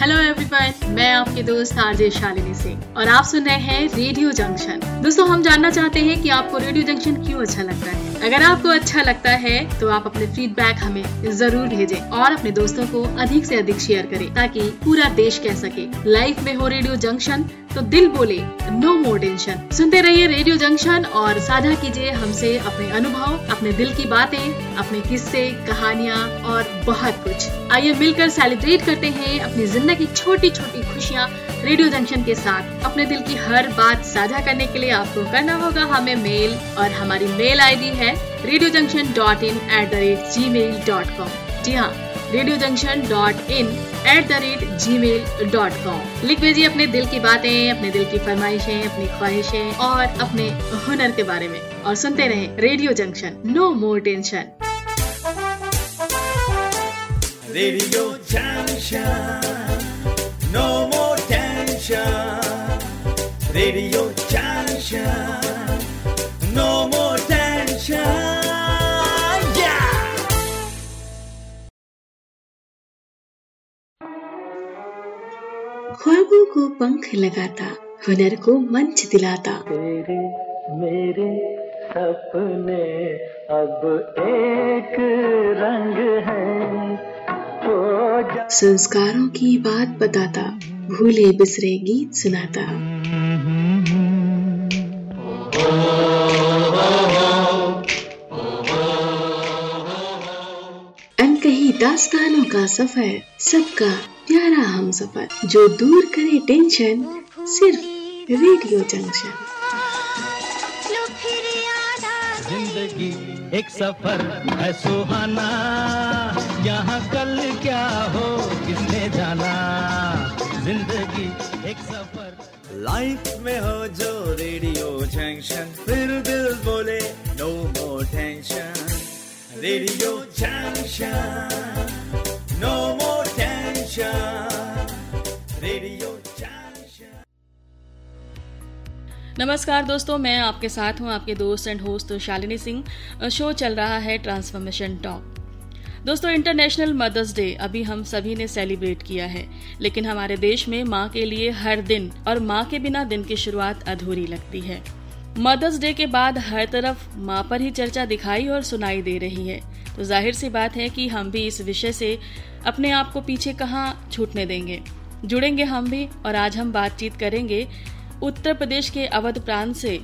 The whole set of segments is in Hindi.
हेलो एवरीवन मैं आपके दोस्त आरजे शालिनी सिंह और आप सुन रहे हैं रेडियो जंक्शन दोस्तों, हम जानना चाहते हैं कि आपको रेडियो जंक्शन क्यों अच्छा लगता है? अगर आपको अच्छा लगता है तो आप अपने फीडबैक हमें ज़रूर भेजें और अपने दोस्तों को अधिक से अधिक शेयर करें ताकि पूरा देश कह सके। लाइफ में हो रेडियो जंक्शन तो दिल बोले नो मोर टेंशन सुनते रहिए रेडियो जंक्शन और साझा कीजिए हमसे अपने अनुभव, अपने दिल की बातें, अपने किस्से, कहानियाँ और बहुत कुछ। आइए मिलकर सेलिब्रेट करते हैं अपनी ज़िंदगी छोटी छोटी खुशियाँ रेडियो जंक्शन के साथ अपने दिल की हर बात साझा करने के लिए आपको करना होगा हमें मेल और हमारी मेल आईडी है radio junction dot in at the rate G mail dot com जी हाँ radio junction dot in at the rate G mail dot com लिख भेजिए अपने दिल की बातें, अपने दिल की फरमाइशें, अपनी ख्वाहिशें और अपने हुनर के बारे में। और सुनते रहे radio junction no more tension radio junction no junction no more tension ख्वाबों को पंख लगाता हुनर को मंच दिलाता। तेरे मेरे सपने अब एक रंग है ओ संस्कारों की बात बताता। भूले बिसरे गीत सुनाता। अनकही दास्तानों का सफ़र, सबका प्यारा हम सफ़र जो दूर करे टेंशन, सिर्फ़ रेडियो जंक्शन। ज़िंदगी एक सफ़र है सुहाना। यहाँ कल क्या हो, किसने जाना? ज़िंदगी एक सफ़र। लाइफ में हो जो रेडियो जंक्शन फिर दिल बोले no more tension radio junction no more tension radio नमस्कार दोस्तों, मैं आपके साथ हूँ आपके दोस्त and host Shalini Singh. Show चल रहा है ट्रांसफॉर्मेशन टॉक दोस्तों इंटरनेशनल मदर्स डे अभी हम सभी ने सेलिब्रेट किया है। लेकिन हमारे देश में माँ के लिए हर दिन और माँ के बिना दिन की शुरुआत अधूरी लगती है। मदर्स डे के बाद हर तरफ़ माँ पर ही चर्चा दिखाई और सुनाई दे रही है। तो ज़ाहिर सी बात है कि हम भी इस विषय से अपने आप को पीछे कहाँ छूटने देंगे। जुड़ेंगे हम भी और आज हम बातचीत करेंगे उत्तर प्रदेश के अवध प्रांत से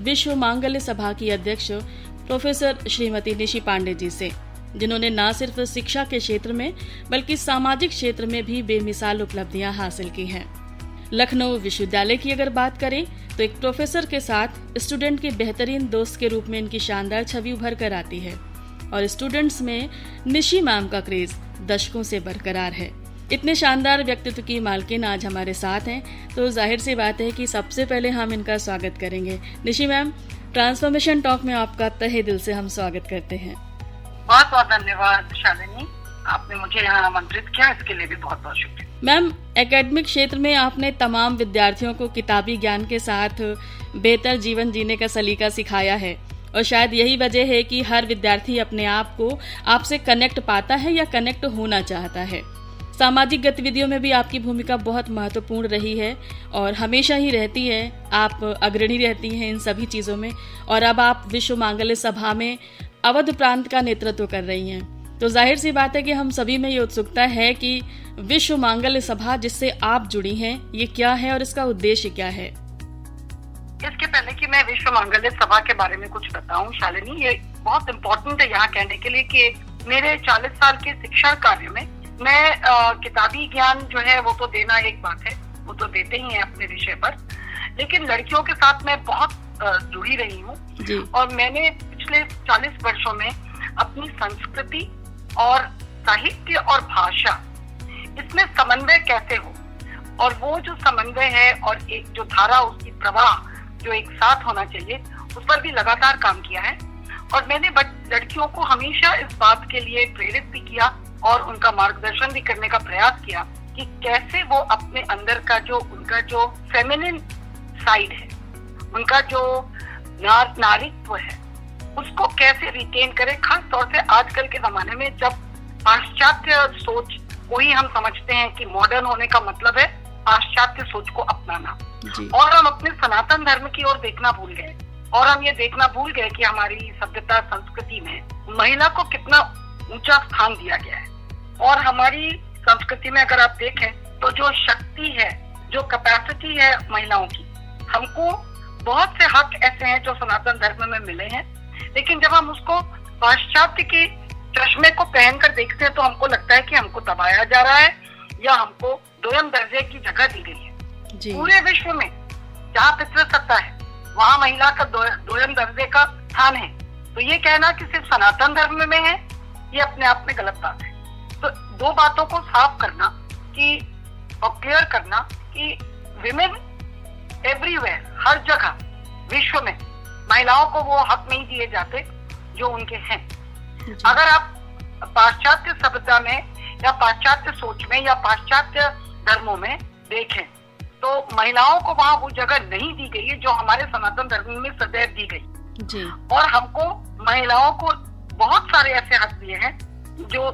विश्व मांगल्य सभा की अध्यक्ष प्रोफेसर श्रीमती निशि पांडे जी से। जिन्होंने न सिर्फ़ शिक्षा के क्षेत्र में, बल्कि सामाजिक क्षेत्र में भी बेमिसाल उपलब्धियाँ हासिल की हैं। लखनऊ विश्वविद्यालय की अगर बात करें तो एक प्रोफेसर के साथ स्टूडेंट के बेहतरीन दोस्त के रूप में इनकी शानदार छवि उभर कर आती है और स्टूडेंट्स में निशी मैम का क्रेज दशकों से बरकरार है। इतने शानदार व्यक्तित्व की मालकिन आज हमारे साथ हैं तो ज़ाहिर सी बात है कि सबसे पहले हम इनका स्वागत करेंगे। निशी मैम, ट्रांसफॉर्मेशन टॉक में आपका तहे दिल से हम स्वागत करते हैं। बहुत बहुत धन्यवाद, शालिनी। आपने मुझे यहाँ आमंत्रित किया, इसके लिए भी बहुत बहुत शुक्रिया। मैम, एकेडमिक क्षेत्र में आपने तमाम विद्यार्थियों को किताबी ज्ञान के साथ बेहतर जीवन जीने का सलीका सिखाया है। और शायद यही वजह है कि हर विद्यार्थी अपने आप को आपसे कनेक्ट पाता है या कनेक्ट होना चाहता है। सामाजिक गतिविधियों में भी आपकी भूमिका बहुत महत्वपूर्ण रही है और हमेशा ही रहती है। आप अग्रणी रहती हैं इन सभी चीज़ों में। और अब आप विश्व मांगल्य सभा में अवध प्रांत का नेतृत्व कर रही हैं। तो ज़ाहिर सी बात है कि हम सभी में ये उत्सुकता है कि विश्व मांगल्य सभा जिससे आप जुड़ी हैं, ये क्या है और इसका उद्देश्य क्या है? इसके पहले कि मैं विश्व मांगल्य सभा के बारे में कुछ बताऊँ, शालिनी, ये बहुत इम्पोर्टेंट है यहाँ कहने के लिए कि मेरे 40 साल के शिक्षा कार्य में मैं किताबी ज्ञान जो है वो तो देना एक बात है, वो तो देते ही है अपने विषय पर। लेकिन लड़कियों के साथ मैं बहुत जुड़ी रही हूँ। और मैंने पिछले 40 वर्षों में अपनी संस्कृति और साहित्य और भाषा इसमें समन्वय कैसे हो? और वो जो समन्वय है और एक जो धारा उसकी प्रवाह जो एक साथ होना चाहिए उस पर भी लगातार काम किया है। और मैंने लड़कियों को हमेशा इस बात के लिए प्रेरित भी किया और उनका मार्गदर्शन भी करने का प्रयास किया कि कैसे वो अपने अंदर का जो उनका जो फेमिनिन साइड है। उनका जो नार, नारित्व है उसको कैसे रिटेन करें? खास तौर से आजकल के जमाने में जब पाश्चात्य सोच को ही हम समझते हैं कि मॉडर्न होने का मतलब है पाश्चात्य सोच को अपनाना। और हम अपने सनातन धर्म की ओर देखना भूल गए। और हम ये देखना भूल गए कि हमारी सभ्यता संस्कृति में महिला को कितना ऊँचा स्थान दिया गया है। और हमारी संस्कृति में अगर आप देखें तो जो शक्ति है जो कैपेसिटी है महिलाओं की हमको बहुत से हक ऐसे हैं जो सनातन धर्म में मिले हैं लेकिन जब हम उसको पाश्चात्य के चश्मे को पहनकर देखते हैं तो हमको लगता है कि हमको दबाया जा रहा है या हमको दोयम दर्जे की जगह दी गई है। जी। पूरे विश्व में जहाँ पितृसत्ता है वहाँ महिला का दो, दोयम दर्जे का स्थान है। तो ये कहना कि सिर्फ़ सनातन धर्म में है ये अपने आप में गलत बात है। तो दो बातों को साफ़ करना कि और क्लियर करना कि विमेन एवरीवेयर हर जगह विश्व में महिलाओं को वो हक नहीं दिए जाते जो उनके हैं। अगर आप पाश्चात्य सभ्यता में या पाश्चात्य सोच में या पाश्चात्य धर्मों में देखें तो महिलाओं को वहाँ वो जगह नहीं दी गई है जो हमारे सनातन धर्म में सदैव दी गई। जी। और हमको महिलाओं को बहुत सारे ऐसे हक दिए हैं जो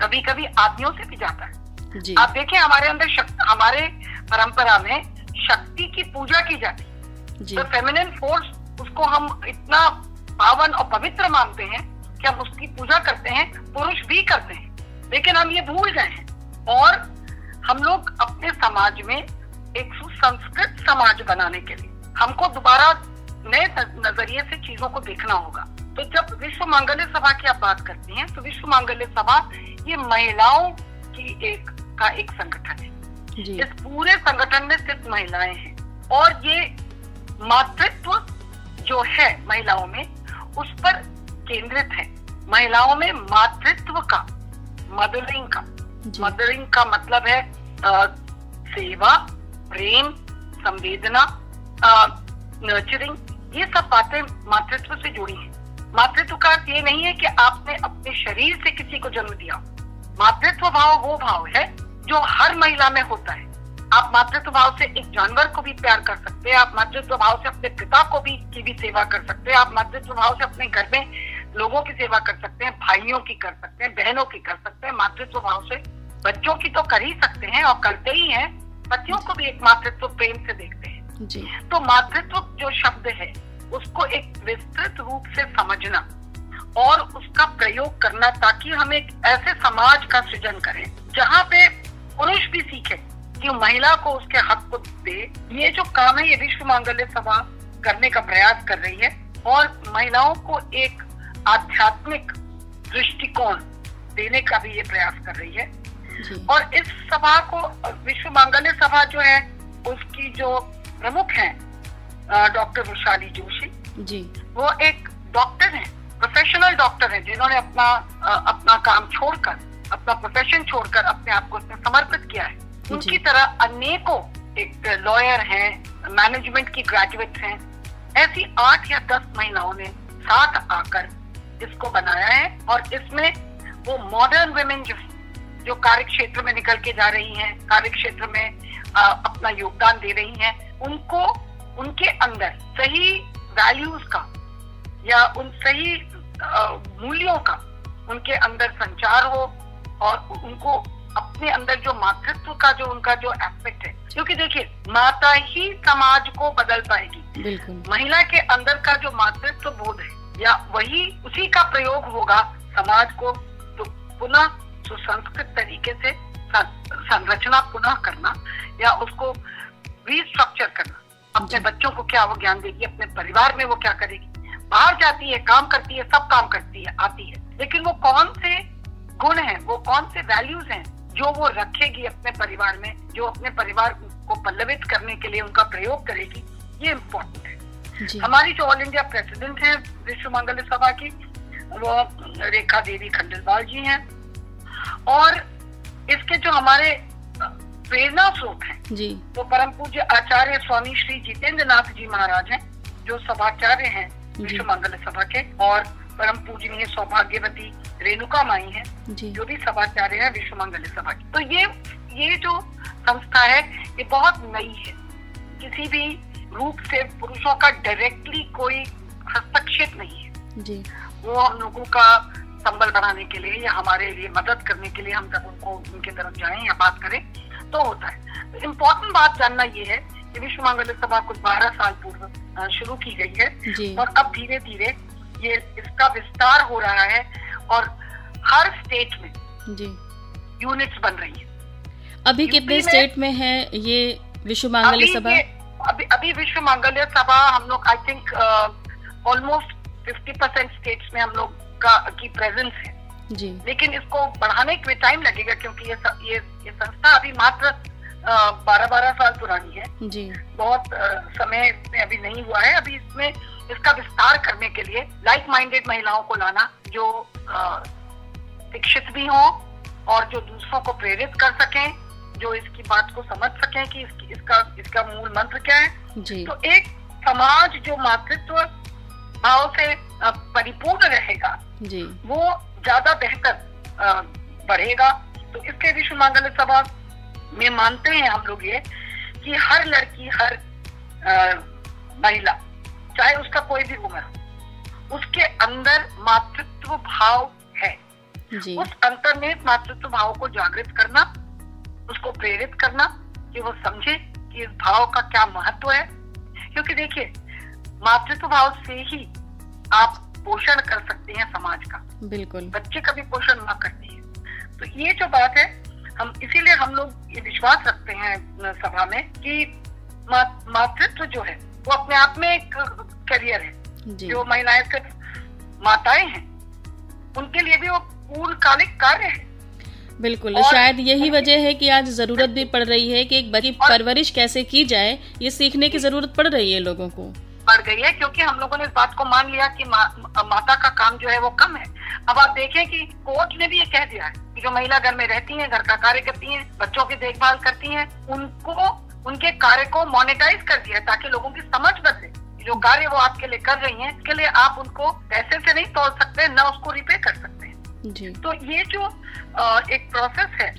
कभी कभी आदमियों से भी जाता है। जी। आप देखें हमारे अंदर शक्ति हमारे परंपरा में शक्ति की पूजा की जाती है। तो फेमिनिन फोर्स उसको हम इतना पावन और पवित्र मानते हैं कि हम उसकी पूजा करते हैं पुरुष भी करते हैं। लेकिन हम ये भूल गए हैं। और हम लोग अपने समाज में एक सुसंस्कृत समाज बनाने के लिए हमको दोबारा नए नज़रिए से चीज़ों को देखना होगा। तो जब विश्व मांगल्य सभा की आप बात करती हैं तो विश्व मांगल्य सभा ये महिलाओं की एक का एक संगठन है। इस पूरे संगठन में सिर्फ़ महिलाएँ हैं। और ये मातृत्व जो है महिलाओं में उस पर केंद्रित है। महिलाओं में मातृत्व का मदरिंग का। मदरिंग का मतलब है अ, सेवा प्रेम संवेदना नर्चरिंग ये सब बातें मातृत्व से जुड़ी हैं। मातृत्व का अर्थ ये नहीं है कि आपने अपने शरीर से किसी को जन्म दिया। मातृत्व भाव वो भाव है जो हर महिला में होता है। आप मातृत्व भाव से एक जानवर को भी प्यार कर सकते हैं आप मातृत्व भाव से अपने पिता को भी की भी सेवा कर सकते हैं आप मातृत्व भाव से अपने घर में लोगों की सेवा कर सकते हैं भाइयों की कर सकते हैं बहनों की कर सकते हैं मातृत्व भाव से बच्चों की तो कर ही सकते हैं और करते ही हैं पतियों को भी एक मातृत्व प्रेम से देखते हैं। जी। तो मातृत्व जो शब्द है उसको एक विस्तृत रूप से समझना और उसका प्रयोग करना ताकि हम एक ऐसे समाज का सृजन करें जहाँ पे पुरुष भी सीखे कि महिला को उसके हक को दे। ये जो काम है ये विश्व मांगल्य सभा करने का प्रयास कर रही है और महिलाओं को एक आध्यात्मिक दृष्टिकोण देने का भी ये प्रयास कर रही है। और इस सभा को विश्व मांगल्य सभा जो है उसकी जो प्रमुख है डॉक्टर वैशाली जोशी। जी। वो एक डॉक्टर हैं प्रोफेशनल डॉक्टर हैं जिन्होंने अपना अपना काम छोड़कर अपना प्रोफेशन छोड़कर अपने आप को समर्पित किया है। उनकी तरह अनेकों एक लॉयर हैं मैनेजमेंट की ग्रेजुएट हैं। ऐसी आठ या दस महिलाओं ने साथ आकर इसको बनाया है और इसमें वो मॉडर्न वुमेन जो जो कार्य क्षेत्र में निकल के जा रही हैं कार्य क्षेत्र में अ, अपना योगदान दे रही हैं उनको उनके अंदर सही वैल्यूज़ का या उन सही मूल्यों का उनके अंदर संचार हो और उनको अपने अंदर जो मातृत्व का जो उनका जो एस्पेक्ट है। क्योंकि देखिए माता ही समाज को बदल पाएगी। महिला के अंदर का जो मातृत्व बोध है या वही उसी का प्रयोग होगा समाज को तो पुनः सुसंस्कृत तरीके से संरचना पुनः करना या उसको रिस्ट्रक्चर करना। अपने बच्चों को क्या वो ज्ञान देगी अपने परिवार में वो क्या करेगी? बाहर जाती है काम करती है सब काम करती है आती है। लेकिन वो कौन से गुण हैं वो कौन से वैल्यूज़ हैं जो वो रखेगी अपने परिवार में जो अपने परिवार को पल्लवित करने के लिए उनका प्रयोग करेगी ये इम्पोर्टेंट है। हमारी जो ऑल इंडिया प्रेसिडेंट है विश्व मंगल सभा की वो रेखा देवी खंडेलवाल जी हैं। और इसके जो हमारे प्रेरणा स्रोत हैं जी। वो परम पूज्य आचार्य स्वामी श्री जितेंद्र नाथ जी महाराज हैं जो सभाचार्य हैं विश्व मंगल सभा के और परम पूजनीय सौभाग्यवती रेणुका माई है जी। भी सभाचार्य है विश्व मंगल सभा की। तो ये ये जो संस्था है ये बहुत नई है। किसी भी रूप से पुरुषों का डायरेक्टली कोई हस्तक्षेप नहीं है। जी। वो हम लोगों का संबल बनाने के लिए या हमारे लिए मदद करने के लिए हम जब उनको उनके तरफ़ जाए या बात करें तो होता है। तो इम्पोर्टेंट बात जानना ये है कि विश्व मंगल सभा कुछ बारह साल पूर्व शुरू की गई है और अब धीरे धीरे ये इसका विस्तार हो रहा है और हर स्टेट में जी। यूनिट्स बन रही है। अभी कितने स्टेट में है ये विश्व मांगल्य सभा? अभी अभी विश्व मांगल्य सभा हम लोग I think almost fifty percent states में हम लोग का की प्रेजेंस है। जी। लेकिन इसको बढ़ाने में टाइम लगेगा क्योंकि ये ये ये संस्था अभी मात्र बारह बारह साल पुरानी है। जी। बहुत आ, समय इसमें अभी नहीं हुआ है। अभी इसमें इसका विस्तार करने के लिए लाइक माइंडेड महिलाओं को लाना जो शिक्षित भी हों और जो दूसरों को प्रेरित कर सकें जो इसकी बात को समझ सकें कि इसकी, इसका इसका मूल मंत्र क्या है जी। तो एक समाज जो मातृत्व भाव से परिपूर्ण रहेगा जी। वो ज़्यादा बेहतर बढ़ेगा तो इसके विश्व मांगल्य सभा में मानते हैं हम लोग ये कि हर लड़की हर महिला चाहे उसका कोई भी उम्र उसके अंदर मातृत्व भाव है। जी। उस अंतर्निहित मातृत्व भाव को जागृत करना उसको प्रेरित करना कि वो समझे कि इस भाव का क्या महत्व है। क्योंकि देखिए मातृत्व भाव से ही आप पोषण कर सकते हैं समाज का। बिल्कुल। बच्चे का भी पोषण न करते हैं। तो ये जो बात है हम इसीलिए हम लोग ये विश्वास रखते हैं सभा में कि मातृत्व जो है वो अपने आप में एक करियर है जो। महिलाएँ सिर्फ़ माताएँ हैं उनके लिए भी वो पूर्णकालिक कार्य है। बिल्कुल शायद यही वजह है कि आज ज़रूरत भी पड़ रही है कि एक बच्ची परवरिश कैसे की जाए ये सीखने की ज़रूरत पड़ रही है लोगों को। पड़ गई है क्योंकि हम लोगों ने इस बात को मान लिया कि मा, माता का काम जो है वो कम है। अब आप देखें कि कोर्ट ने भी ये कह दिया है कि जो महिला घर में रहती हैं घर का कार्य करती हैं बच्चों की देखभाल करती हैं उनको उनके कार्य को मोनेटाइज कर दिया ताकि लोगों की समझ बदले जो कार्य वो आपके लिए कर रही हैं इसके लिए आप उनको पैसे से नहीं तोड़ सकते न उसको रिपे कर सकते हैं जी। तो ये जो एक प्रोसेस है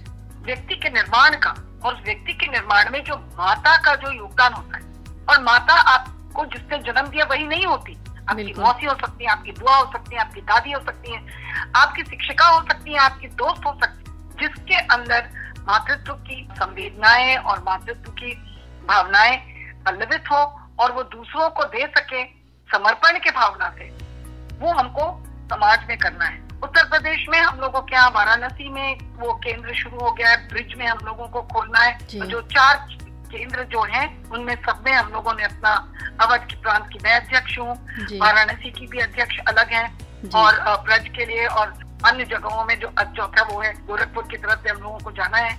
व्यक्ति के निर्माण का और व्यक्ति के निर्माण में जो माता का जो योगदान होता है और माता आपको जिसने जन्म दिया वही नहीं होती आपकी मौसी हो सकती है आपकी बुआ हो सकती है आपकी दादी हो सकती है आपकी शिक्षिका हो सकती है आपकी दोस्त हो सकती है जिसके अंदर मातृत्व की संवेदनाएँ और मातृत्व की भावनाएँ पल्लवित हो और वो दूसरों को दे सके समर्पण के भावना से वो हमको समाज में करना है। उत्तर प्रदेश में हम लोगों के यहाँ वाराणसी में वो केंद्र शुरू हो गया है ब्रिज में हम लोगों को खोलना है। जो। चार केंद्र जो हैं उनमें सब में हम लोगों ने अपना अवध की प्रांत की मैं अध्यक्ष हूँ। वाराणसी की भी अध्यक्ष अलग है और ब्रज के लिए और अन्य जगहों में जो चौथा वो है गोरखपुर की तरफ़ से हम लोगों को जाना है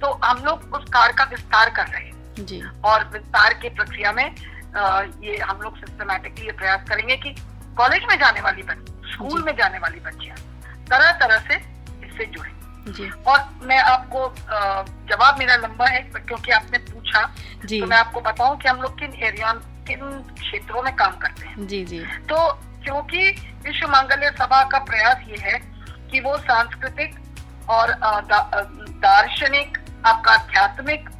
तो हम लोग उस कार का विस्तार कर रहे हैं जी। और विस्तार की प्रक्रिया में आ, ये हम लोग सिस्टमेटिकली ये प्रयास करेंगे कि कॉलेज में जाने वाली बच्ची स्कूल में जाने वाली बच्चियाँ तरह तरह से इससे जुड़े जी। और मैं आपको जवाब मेरा लंबा है क्योंकि आपने पूछा जी। तो मैं आपको बताऊँ कि हम लोग किन एरिया किन क्षेत्रों में काम करते हैं जी जी तो क्योंकि विश्व मांगल्य सभा का प्रयास ये है कि वो सांस्कृतिक और दार्शनिक आपका आध्यात्मिक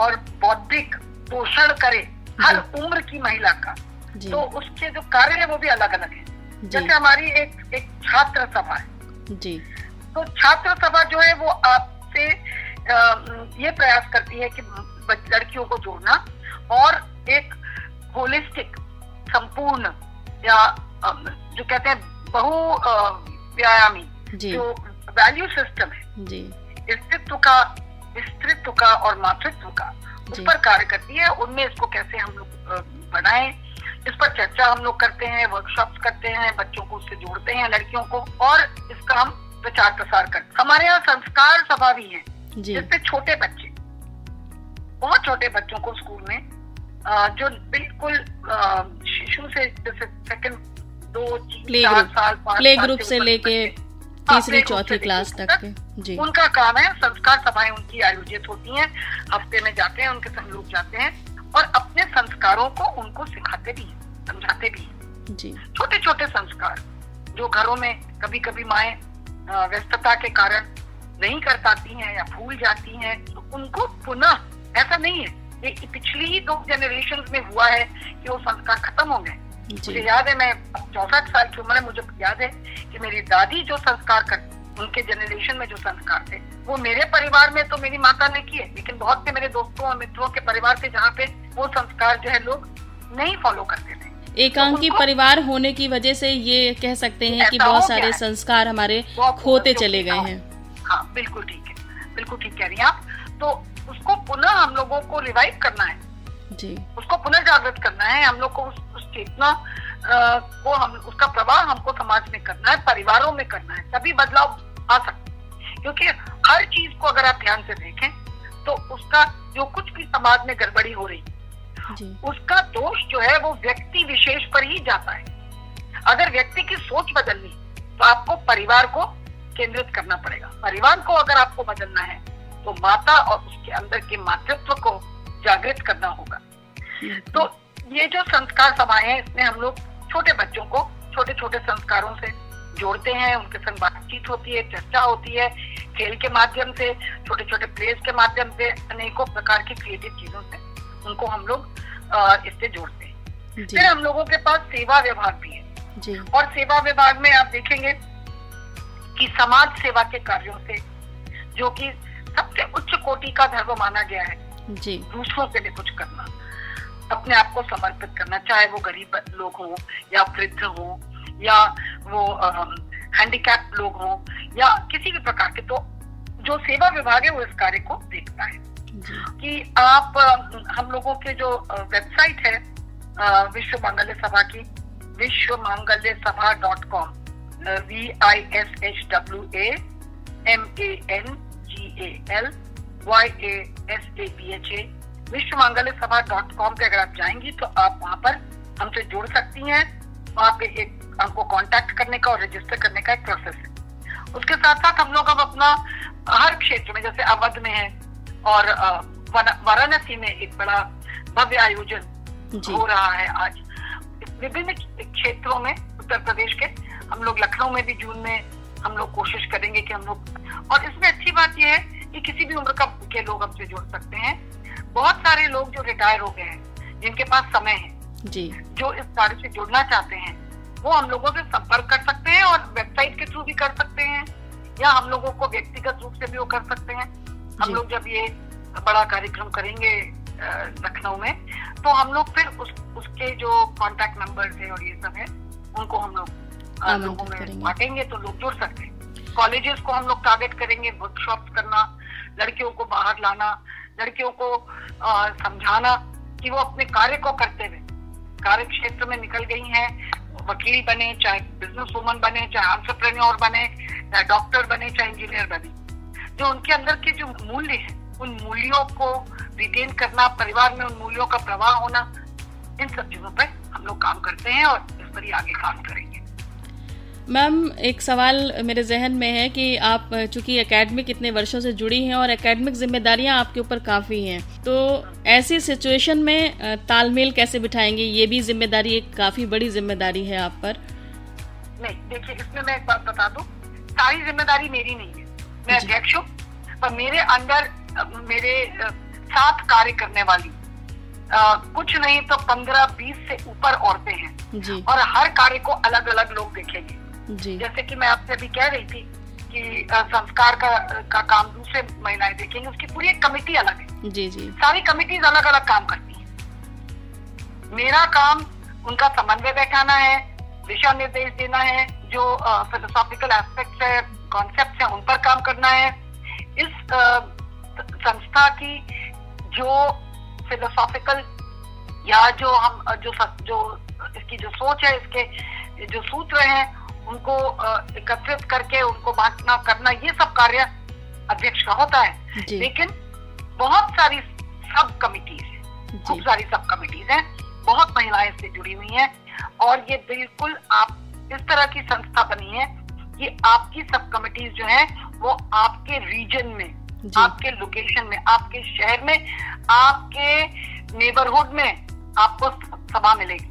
और बौद्धिक पोषण करे हर उम्र की महिला का। तो उसके जो कार्य है वो भी अलग अलग है जैसे हमारी एक एक छात्र सभा है। जी। तो छात्र सभा जो है वो आपसे ये प्रयास करती है कि लड़कियों को जोड़ना और एक होलिस्टिक संपूर्ण या जो कहते हैं बहु व्यायामी जो। वैल्यू सिस्टम है। जी। स्त्रित्व का स्त्रित्व का और मातृत्व का उस पर कार्य करती है उनमें इसको कैसे हम लोग बनाए इस पर चर्चा हम लोग करते हैं वर्कशॉप करते हैं बच्चों को उससे जोड़ते हैं लड़कियों को और इसका हम प्रचार प्रसार करते हमारे यहाँ संस्कार सभा भी है जिससे छोटे बच्चे बहुत छोटे बच्चों को स्कूल में जो बिल्कुल शिशु से जैसे सेकंड दो चार साल प्ले ग्रुप से लेके हाँ, तीसरी चौथी क्लास तक जी। उनका काम है संस्कार सभाएँ उनकी आयोजित होती हैं हफ़्ते में जाते हैं उनके संग लोग जाते हैं और अपने संस्कारों को उनको सिखाते भी हैं समझाते भी हैं। जी। छोटे छोटे संस्कार जो घरों में कभी कभी माए व्यस्तता के कारण नहीं कर पाती हैं या भूल जाती हैं तो उनको पुनः ऐसा नहीं है ये पिछली ही दो जनरेशन में हुआ है कि वो संस्कार खत्म हो गए। मुझे याद है मैं चौसठ साल की उम्र में मुझे याद है कि मेरी दादी जो संस्कार कर उनके जनरेशन में जो संस्कार थे वो मेरे परिवार में तो मेरी माता ने किए लेकिन बहुत से मेरे दोस्तों और मित्रों के परिवार थे जहाँ पे वो संस्कार जो है लोग नहीं फॉलो करते थे। एकांकी तो परिवार होने की वजह से ये कह सकते हैं कि बहुत सारे संस्कार हमारे खोते चले गए हैं हाँ। बिल्कुल ठीक है बिल्कुल ठीक कह रही हैं आप। तो उसको पुनः हम लोगों को रिवाइव करना है। जी। उसको पुनर्जागृत करना है। हम लोग को उस, उस चेतना को हम उसका प्रवाह हमको समाज में करना है परिवारों में करना है। तभी बदलाव आ सकते क्योंकि हर चीज़ को अगर आप ध्यान से देखें तो उसका जो कुछ भी समाज में गड़बड़ी हो रही उसका दोष जो है वो व्यक्ति विशेष पर ही जाता है। अगर व्यक्ति की सोच बदलनी तो आपको परिवार को केंद्रित करना पड़ेगा। परिवार को अगर आपको बदलना है तो माता और उसके अंदर के मातृत्व को जागृत करना होगा। तो ये जो संस्कार सभाएँ हैं इसमें हम लोग छोटे बच्चों को छोटे छोटे संस्कारों से जोड़ते हैं उनके संग बातचीत होती है चर्चा होती है खेल के माध्यम से छोटे छोटे प्लेस के माध्यम से अनेकों प्रकार की क्रिएटिव चीज़ों से उनको हम लोग इससे जोड़ते हैं। फिर हम लोगों के पास सेवा विभाग भी है। जी। और सेवा विभाग में आप देखेंगे कि समाज सेवा के कार्यों से जो कि सबसे उच्च कोटि का धर्म माना गया है जी। दूसरों के लिए कुछ करना। अपने आप को समर्पित करना चाहे वो गरीब लोग हो या वृद्ध हो या वो हैंडीकैप लोग हो या किसी भी प्रकार के तो जो सेवा विभाग है वो इस कार्य को देखता है। कि आप हम लोगों के जो वेबसाइट है विश्व मांगल्य सभा की Vishwa Mangalya Sabha dot com V I S H W A M A N G A L Y A S A P H A Vishwa Mangalya Sabha dot com पे अगर आप जाएँगी तो आप वहाँ पर हमसे जुड़ सकती हैं वहाँ पे एक हमको कांटेक्ट करने का और रजिस्टर करने का एक प्रोसेस है। उसके साथ साथ हम लोग अब अपना हर क्षेत्र में जैसे अवध में है और वाराणसी में एक बड़ा भव्य आयोजन हो रहा है आज। विभिन्न क्षेत्रों में उत्तर प्रदेश के हम लोग लखनऊ में भी जून में हम लोग कोशिश करेंगे कि हम लोग और इसमें अच्छी बात यह है कि किसी भी उम्र का के लोग हमसे जुड़ सकते हैं। बहुत सारे लोग जो रिटायर हो गए हैं जिनके पास समय है जी। जो इस कार्य से जुड़ना चाहते हैं वो हम लोगों से संपर्क कर सकते हैं और वेबसाइट के थ्रू भी कर सकते हैं या हम लोगों को व्यक्तिगत रूप से भी वो कर सकते हैं। हम लोग जब ये बड़ा कार्यक्रम करेंगे लखनऊ में तो हम लोग फिर उस उसके जो कॉन्टेक्ट नंबर है और ये सब है उनको हम लोग लोगों में बांटेंगे तो लोग जुड़ सकते हैं। कॉलेजेस को हम लोग टारगेट करेंगे वर्कशॉप करना लड़कियों को बाहर लाना, लड़कियों को समझाना कि वो अपने कार्य को करते हुए कार्य क्षेत्र में निकल गई हैं, वकील बने, चाहे बिज़नेस वुमन बने, चाहे आंट्रप्रेन्योर बने, चाहे डॉक्टर बने, चाहे इंजीनियर बने। जो उनके अंदर के जो मूल्य है, उन मूल्यों को रिटेन करना, परिवार में उन मूल्यों का प्रवाह होना, इन सब चीज़ों पर हम लोग काम करते हैं और इस पर ही आगे काम करेंगे। मैम एक सवाल मेरे जहन में है कि आप चूँकि एकेडमिक इतने वर्षों से जुड़ी हैं और एकेडमिक जिम्मेदारियाँ आपके ऊपर काफ़ी हैं तो ऐसी सिचुएशन में तालमेल कैसे बिठाएँगे? ये भी ज़िम्मेदारी एक काफ़ी बड़ी ज़िम्मेदारी है आप पर। नहीं देखिए इसमें मैं एक बात बता दूँ। सारी ज़िम्मेदारी मेरी नहीं है। मैं अध्यक्ष हूँ पर मेरे अंदर मेरे साथ कार्य करने वाली आ, कुछ नहीं तो पंद्रह बीस से ऊपर औरतें हैं। और हर कार्य को अलग अलग लोग देखेंगे। जी। जैसे कि मैं आपसे अभी कह रही थी कि संस्कार का का काम दूसरे महिलाएँ देखेंगे उसकी पूरी एक कमेटी अलग है। जी जी। सारी कमिटीज अलग अलग काम करती है। मेरा काम उनका समन्वय बैठाना है दिशा निर्देश देना है जो फिलोसॉफिकल एस्पेक्ट है कॉन्सेप्ट है उन पर काम करना है। इस आ, संस्था की जो फिलोसॉफिकल या जो हम जो जो इसकी जो सोच है इसके जो सूत्र हैं उनको एकत्रित करके उनको बांटना करना ये सब कार्य अध्यक्ष का होता है। लेकिन बहुत सारी सब कमिटीज है। खूब सारी सब कमिटीज हैं। बहुत महिलाएँ इससे जुड़ी हुई हैं। और ये बिल्कुल आप इस तरह की संस्था बनी है कि आपकी सब कमिटीज जो है वो आपके रीजन में आपके लोकेशन में आपके शहर में आपके नेबरहुड में आपको सभा मिलेगी।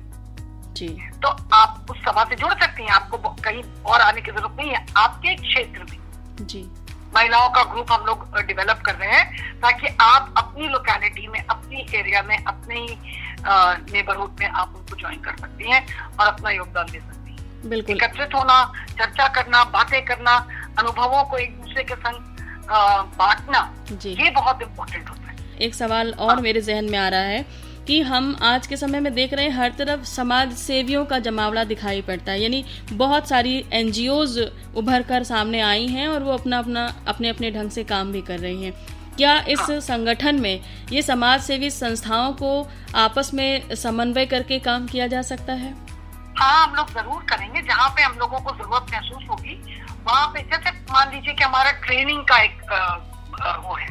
जी। तो आप उस सभा से जुड़ सकती हैं। आपको कहीं और आने की ज़रूरत नहीं है। आपके क्षेत्र में। जी। महिलाओं का ग्रुप हम लोग डेवलप कर रहे हैं ताकि आप अपनी लोकेलिटी में अपनी एरिया में अपने नेबरहुड में आप उनको ज्वाइन कर सकती हैं और अपना योगदान दे सकती हैं। बिल्कुल। एकत्रित होना चर्चा करना बातें करना अनुभवों को एक दूसरे के संग बांटना ये बहुत इम्पोर्टेंट होता है। एक सवाल और हाँ। मेरे जहन में आ रहा है। कि हम आज के समय में देख रहे हैं हर तरफ़ समाज सेवियों का जमावड़ा दिखाई पड़ता है। यानी बहुत सारी एनजीओज उभर कर सामने आई हैं और वो अपना अपना अपने अपने ढंग से काम भी कर रही हैं। क्या इस हाँ। संगठन में ये समाज सेवी संस्थाओं को आपस में समन्वय करके काम किया जा सकता है? हाँ हम लोग ज़रूर करेंगे। जहाँ पे हम लोगों को ज़रूरत महसूस होगी वहाँ पे जैसे मान लीजिए कि हमारा ट्रेनिंग का एक आ, आ, वो है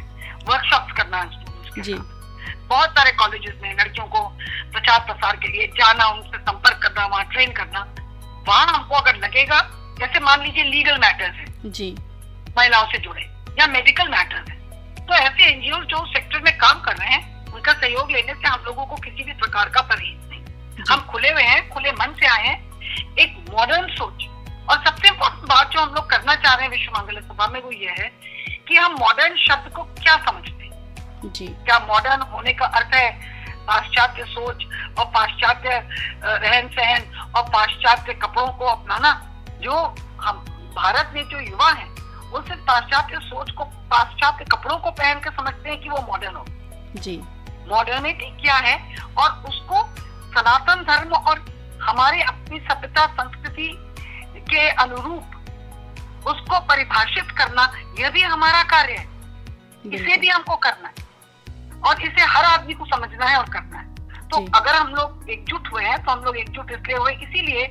वर्कशॉप करना है। जी। बहुत सारे कॉलेजेस में लड़कियों को प्रचार प्रसार के लिए जाना उनसे संपर्क करना वहाँ ट्रेन करना वहाँ हमको अगर लगेगा जैसे मान लीजिए लीगल मैटर्स है जी। महिलाओं से जुड़े या मेडिकल मैटर्स है तो ऐसे एनजीओ जो सेक्टर में काम कर रहे हैं उनका सहयोग लेने से हम लोगों को किसी भी प्रकार का परहेज नहीं। हम खुले हुए हैं खुले मन से आए हैं। एक मॉडर्न सोच और सबसे इम्पोर्टेंट बात जो हम लोग करना चाह रहे हैं विश्व मंगल सभा में वो ये है कि हम मॉडर्न शब्द को क्या समझते जी। क्या मॉडर्न होने का अर्थ है? पाश्चात्य सोच और पाश्चात्य रहन सहन और पाश्चात्य कपड़ों को अपनाना जो हम भारत में जो युवा है वो सिर्फ़ पाश्चात्य सोच को पाश्चात्य कपड़ों को पहन के समझते हैं कि वो मॉडर्न हो। जी। मॉडर्निटी क्या है? और उसको सनातन धर्म और हमारे अपनी सभ्यता संस्कृति के अनुरूप उसको परिभाषित करना यह भी हमारा कार्य है। इसे भी हमको करना है। और इसे हर आदमी को समझना है और करना है। तो अगर हम लोग एकजुट हुए हैं तो हम लोग एकजुट इसलिए हुए इसीलिए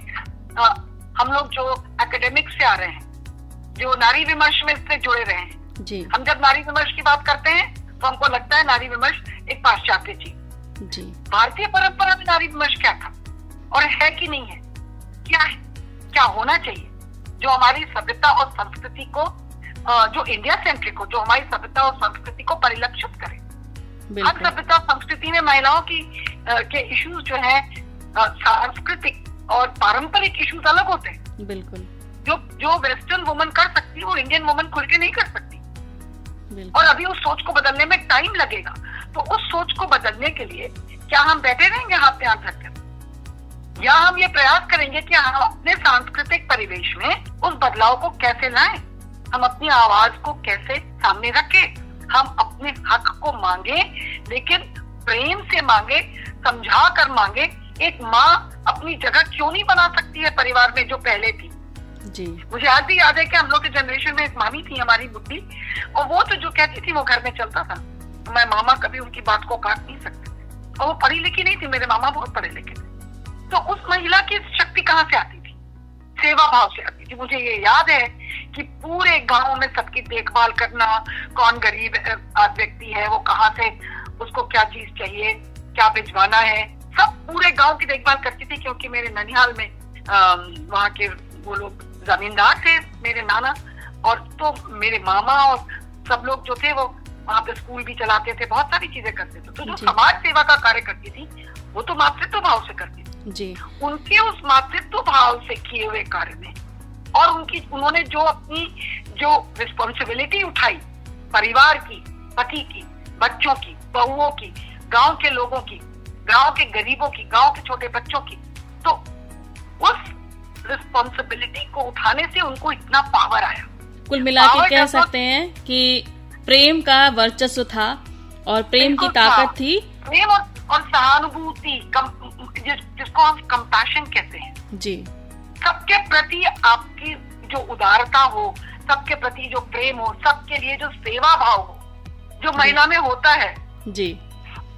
हम लोग जो एकेडमिक से आ रहे हैं जो नारी विमर्श में इससे जुड़े रहे हैं। जी। हम जब नारी विमर्श की बात करते हैं तो हमको लगता है नारी विमर्श एक पाश्चात्य चीज़। जी। भारतीय परंपरा में नारी विमर्श क्या था? और है कि नहीं है? क्या है? क्या होना चाहिए? जो हमारी सभ्यता और संस्कृति को जो इंडिया सेंट्रिक हो जो हमारी सभ्यता और संस्कृति को परिलक्षित करे। सभ्यता संस्कृति में महिलाओं की आ, के इश्यूज़ जो है सांस्कृतिक और पारंपरिक इश्यूज़ अलग होते हैं। बिल्कुल। जो जो वेस्टर्न वुमन कर सकती है वो इंडियन वुमन खुल के नहीं कर सकती। और अभी उस सोच को बदलने में टाइम लगेगा। तो उस सोच को बदलने के लिए क्या हम बैठे रहेंगे हाथ पे हाथ रखकर? या हम ये प्रयास करेंगे कि हम अपने सांस्कृतिक परिवेश में उस बदलाव को कैसे लाएँ? हम अपनी आवाज़ को कैसे सामने रखें? हम अपने हक को मांगे लेकिन प्रेम से मांगे समझा कर मांगे एक माँ अपनी जगह क्यों नहीं बना सकती है परिवार में जो पहले थी? जी। मुझे आज भी याद है कि हम लोग के जनरेशन में एक मामी थी हमारी बुद्धि और वो तो जो कहती थी वो घर में चलता था। मैं मामा कभी उनकी बात को काट नहीं सकती और वो पढ़ी लिखी नहीं थी मेरे मामा बहुत पढ़े लिखे थे। तो उस महिला की शक्ति कहाँ से आती थी? सेवा भाव से आती थी। मुझे ये याद है कि पूरे गाँव में सबकी देखभाल करना कौन गरीब व्यक्ति है वो कहाँ से उसको क्या चीज़ चाहिए क्या भिजवाना है? सब पूरे गाँव की देखभाल करती थी क्योंकि मेरे ननिहाल में वहाँ के वो लोग जमींदार थे मेरे नाना और तो मेरे मामा और सब लोग जो थे वो वहाँ पे स्कूल भी चलाते थे बहुत सारी चीज़ें करते थे। तो जो। समाज सेवा का कार्य करती थी वो तो मातृत्व भाव से करती थी। जी। उनके उस मातृत्व भाव से किए हुए कार्य में और उनकी उन्होंने जो अपनी जो रिस्पॉन्सिबिलिटी उठाई परिवार की पति की बच्चों की बहुओं की गाँव के लोगों की गाँव के गरीबों की गाँव के छोटे बच्चों की तो उस रिस्पॉन्सिबिलिटी को उठाने से उनको इतना पावर आया। कुल मिला के कह सकते हैं कि प्रेम का वर्चस्व था और प्रेम की ताकत थी। प्रेम और, और सहानुभूति जिस, जिसको हम कंपैशन कहते हैं। जी। सबके प्रति आपकी जो उदारता हो सबके प्रति जो प्रेम हो सबके लिए जो सेवा भाव हो जो महिला में होता है जी।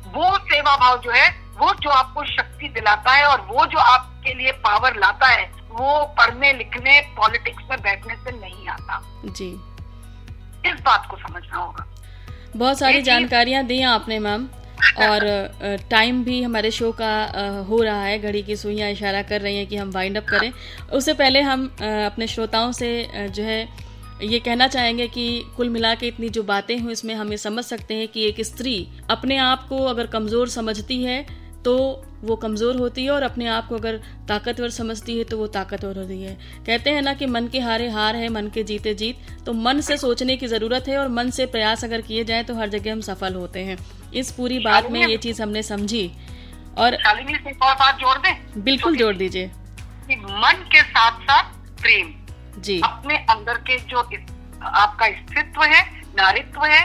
वो सेवा भाव जो है वो जो आपको शक्ति दिलाता है और वो जो आपके लिए पावर लाता है वो पढ़ने लिखने पॉलिटिक्स में बैठने से नहीं आता। जी। इस बात को समझना होगा। बहुत सारी जानकारियाँ दी आपने मैम। और टाइम भी हमारे शो का हो रहा है। घड़ी की सुइयाँ इशारा कर रही हैं कि हम वाइंड अप करें। उससे पहले हम अपने श्रोताओं से जो है, ये कहना चाहेंगे कि कुल मिला के इतनी जो बातें हुई इसमें हम ये समझ सकते हैं कि एक स्त्री अपने आप को अगर कमज़ोर समझती है तो वो कमज़ोर होती है और अपने आप को अगर ताकतवर समझती है तो वो ताकतवर होती है। कहते हैं ना कि मन के हारे हार है मन के जीते जीत। तो मन से सोचने की ज़रूरत है और मन से प्रयास अगर किए जाए तो हर जगह हम सफल होते हैं। इस पूरी बात में ये चीज़ हमने समझी। और बात जोड़ दें? बिल्कुल जोड़ दीजिए। मन के साथ साथ प्रेम। जी। अपने अंदर के जो आपका अस्तित्व है नारित्व है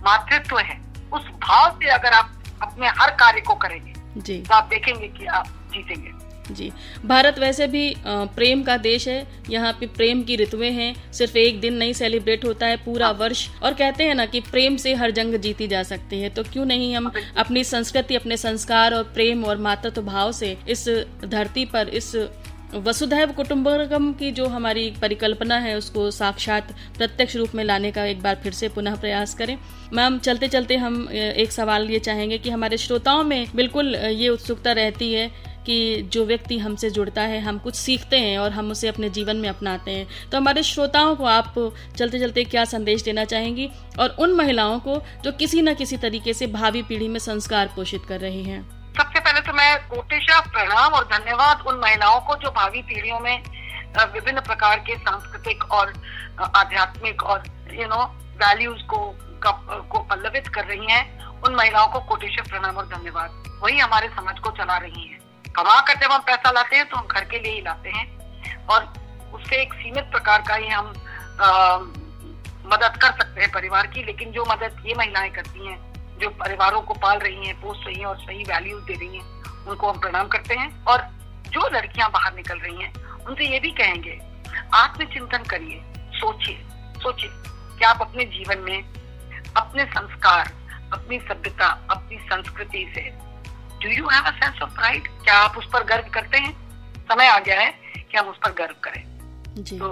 मातृत्व है उस भाव से अगर आप अपने हर कार्य को करेंगे जी। तो आप देखेंगे कि आप जीतेंगे। जी। भारत वैसे भी प्रेम का देश है। यहाँ पे प्रेम की ऋतुएँ हैं। सिर्फ़ एक दिन नहीं सेलिब्रेट होता है पूरा हाँ। वर्ष। और कहते हैं ना कि प्रेम से हर जंग जीती जा सकती है। तो क्यों नहीं हम अपनी संस्कृति अपने संस्कार और प्रेम और मातृत्व भाव से इस धरती पर इस वसुधैव कुटुम्बकम की जो हमारी परिकल्पना है, उसको साक्षात प्रत्यक्ष रूप में लाने का एक बार फिर से पुनः प्रयास करें। मैम चलते चलते हम एक सवाल ये चाहेंगे कि हमारे श्रोताओं में बिल्कुल ये उत्सुकता रहती है कि जो व्यक्ति हमसे जुड़ता है, हम कुछ सीखते हैं और हम उसे अपने जीवन में अपनाते हैं। तो हमारे श्रोताओं को आप चलते चलते क्या संदेश देना चाहेंगी? और उन महिलाओं को जो किसी न किसी तरीके से भावी पीढ़ी में संस्कार पोषित कर रही हैं। सबसे पहले तो मैं कोटेशा प्रणाम और धन्यवाद उन महिलाओं को जो भावी पीढ़ियों में विभिन्न प्रकार के सांस्कृतिक और आध्यात्मिक और यू नो वैल्यूज़ को को पल्लवित कर रही हैं उन महिलाओं को कोटेश्वर प्रणाम और धन्यवाद। वही हमारे समाज को चला रही हैं। कमा कर जब हम पैसा लाते हैं तो हम घर के लिए ही लाते हैं और उससे एक सीमित प्रकार का ही हम आ, मदद कर सकते हैं परिवार की लेकिन जो मदद ये महिलाएँ करती हैं जो परिवारों को पाल रही हैं पोस रही हैं और सही वैल्यूज़ दे रही हैं उनको हम प्रणाम करते हैं और जो लड़कियाँ बाहर निकल रही हैं उनसे ये भी कहेंगे आत्मचिंतन करिए सोचिए सोचिए कि आप अपने जीवन में अपने संस्कार अपनी सभ्यता अपनी संस्कृति से do you have a sense of pride क्या आप उस पर गर्व करते हैं? समय आ गया है कि हम उस पर गर्व करें। जी। तो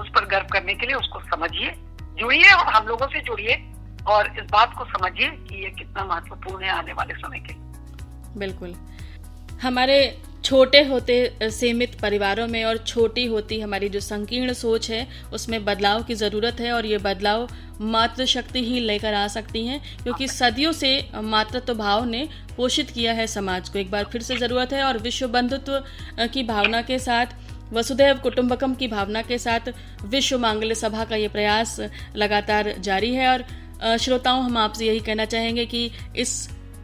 उस पर गर्व करने के लिए उसको समझिए जुड़िए और हम लोगों से जुड़िए। और इस बात को समझिए कि ये कितना महत्वपूर्ण है आने वाले समय के बिल्कुल। हमारे छोटे होते सीमित परिवारों में और छोटी होती हमारी जो संकीर्ण सोच है उसमें बदलाव की ज़रूरत है और ये बदलाव मातृशक्ति ही लेकर आ सकती हैं क्योंकि सदियों से मातृत्व भाव ने पोषित किया है समाज को। एक बार फिर से ज़रूरत है और विश्व बंधुत्व की भावना के साथ वसुदैव कुटुंबकम की भावना के साथ विश्व मांगल्य सभा का ये प्रयास लगातार जारी है और श्रोताओं, हम आपसे यही कहना चाहेंगे कि इस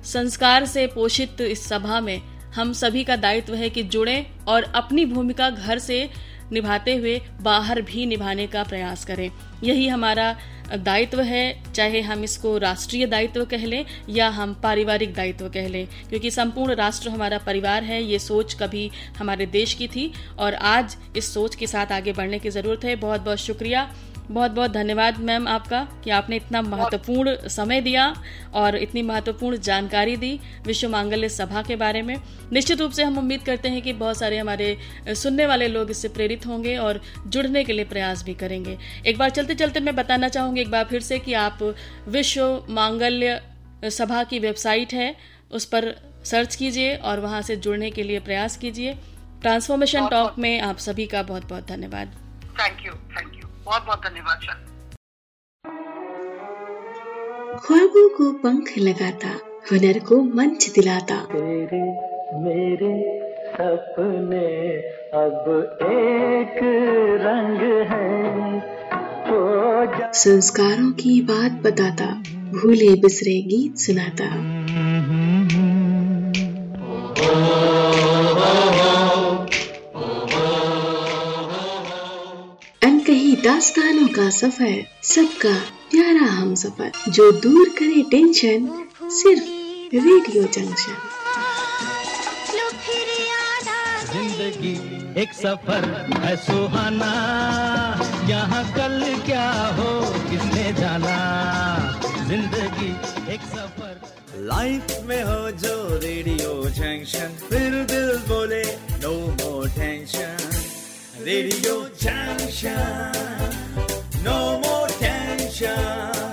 संस्कार से पोषित इस सभा में हम सभी का दायित्व है कि जुड़ें और अपनी भूमिका घर से निभाते हुए बाहर भी निभाने का प्रयास करें। यही हमारा दायित्व है, चाहे हम इसको राष्ट्रीय दायित्व कह लें या हम पारिवारिक दायित्व कह लें, क्योंकि संपूर्ण राष्ट्र हमारा परिवार है, ये सोच कभी हमारे देश की थी और आज इस सोच के साथ आगे बढ़ने की ज़रूरत है। बहुत बहुत शुक्रिया। बहुत बहुत धन्यवाद मैम आपका कि आपने इतना महत्वपूर्ण समय दिया और इतनी महत्वपूर्ण जानकारी दी विश्व मांगल्य सभा के बारे में। निश्चित रूप से हम उम्मीद करते हैं कि बहुत सारे हमारे सुनने वाले लोग इससे प्रेरित होंगे और जुड़ने के लिए प्रयास भी करेंगे। एक बार चलते चलते मैं बताना चाहूँगी एक बार फिर से कि आप विश्व मांगल्य सभा की वेबसाइट है उस पर सर्च कीजिए और वहाँ से जुड़ने के लिए प्रयास कीजिए। ट्रांसफॉर्मेशन टॉक में आप सभी का बहुत बहुत धन्यवाद। थैंक यू थैंक यू बहुत बहुत धन्यवाद सर। ख्वाबों को पंख लगाता हुनर को मंच दिलाता। तेरे मेरे सपने अब एक रंग है संस्कारों की बात बताता भूले बिसरे गीत सुनाता। दास्तानों का सफ़र सबका प्यारा हम सफ़र जो दूर करे टेंशन सिर्फ़ रेडियो जंक्शन। ज़िंदगी एक सफ़र है सुहाना। यहाँ कल क्या हो किसने जाना? ज़िंदगी एक सफ़र। लाइफ में हो जो रेडियो जंक्शन फिर दिल बोले no more tension Radio Junction. No more tension.